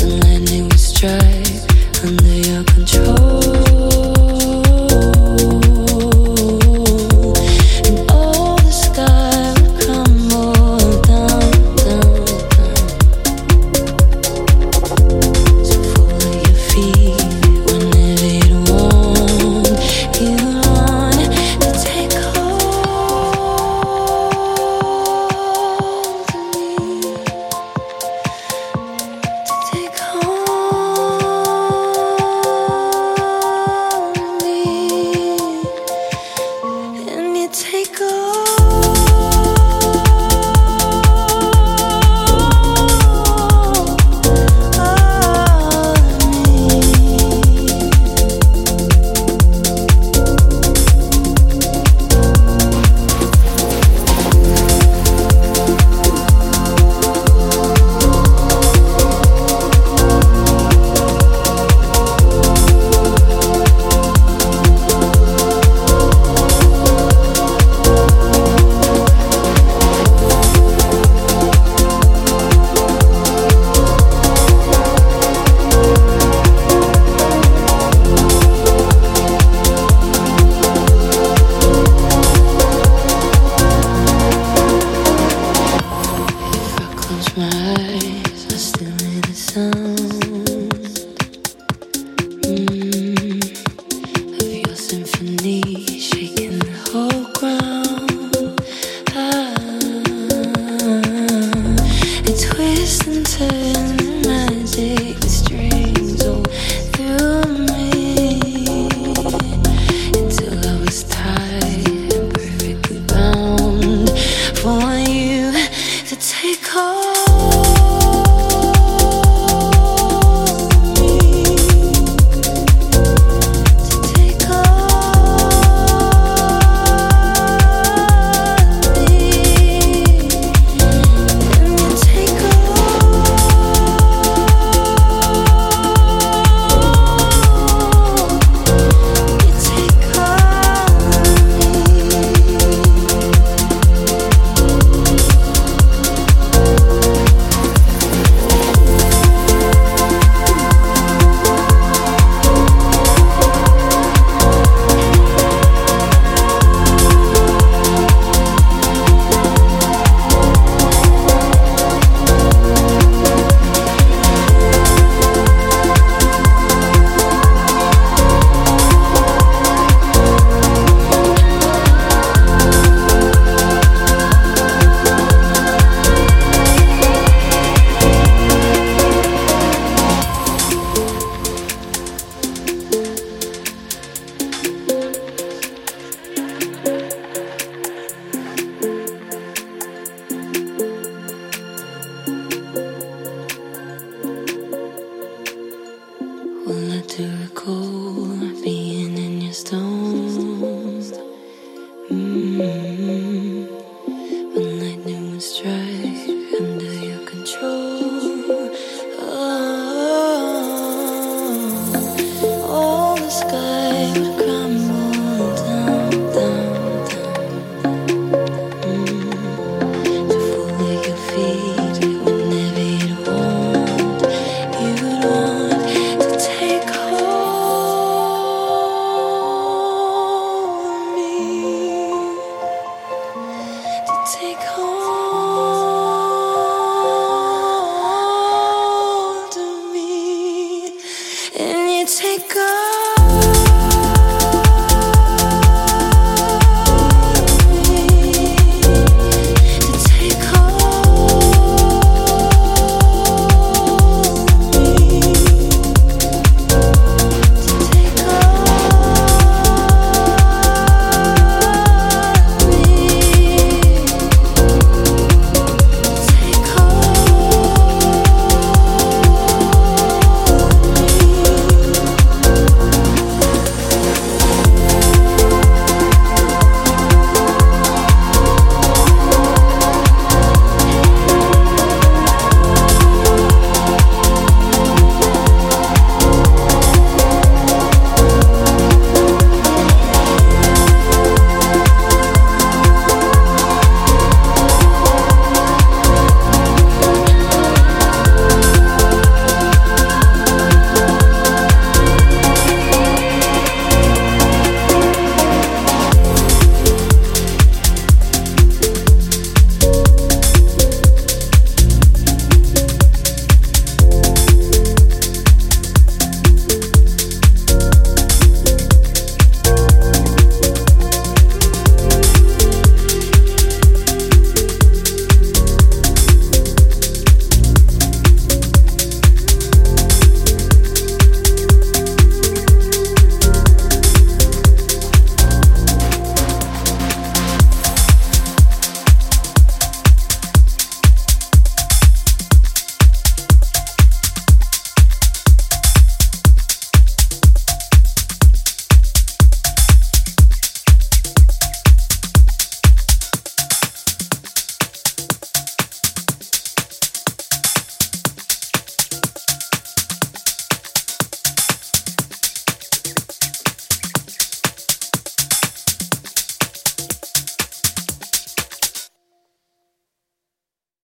When landing was dry. need. Take hold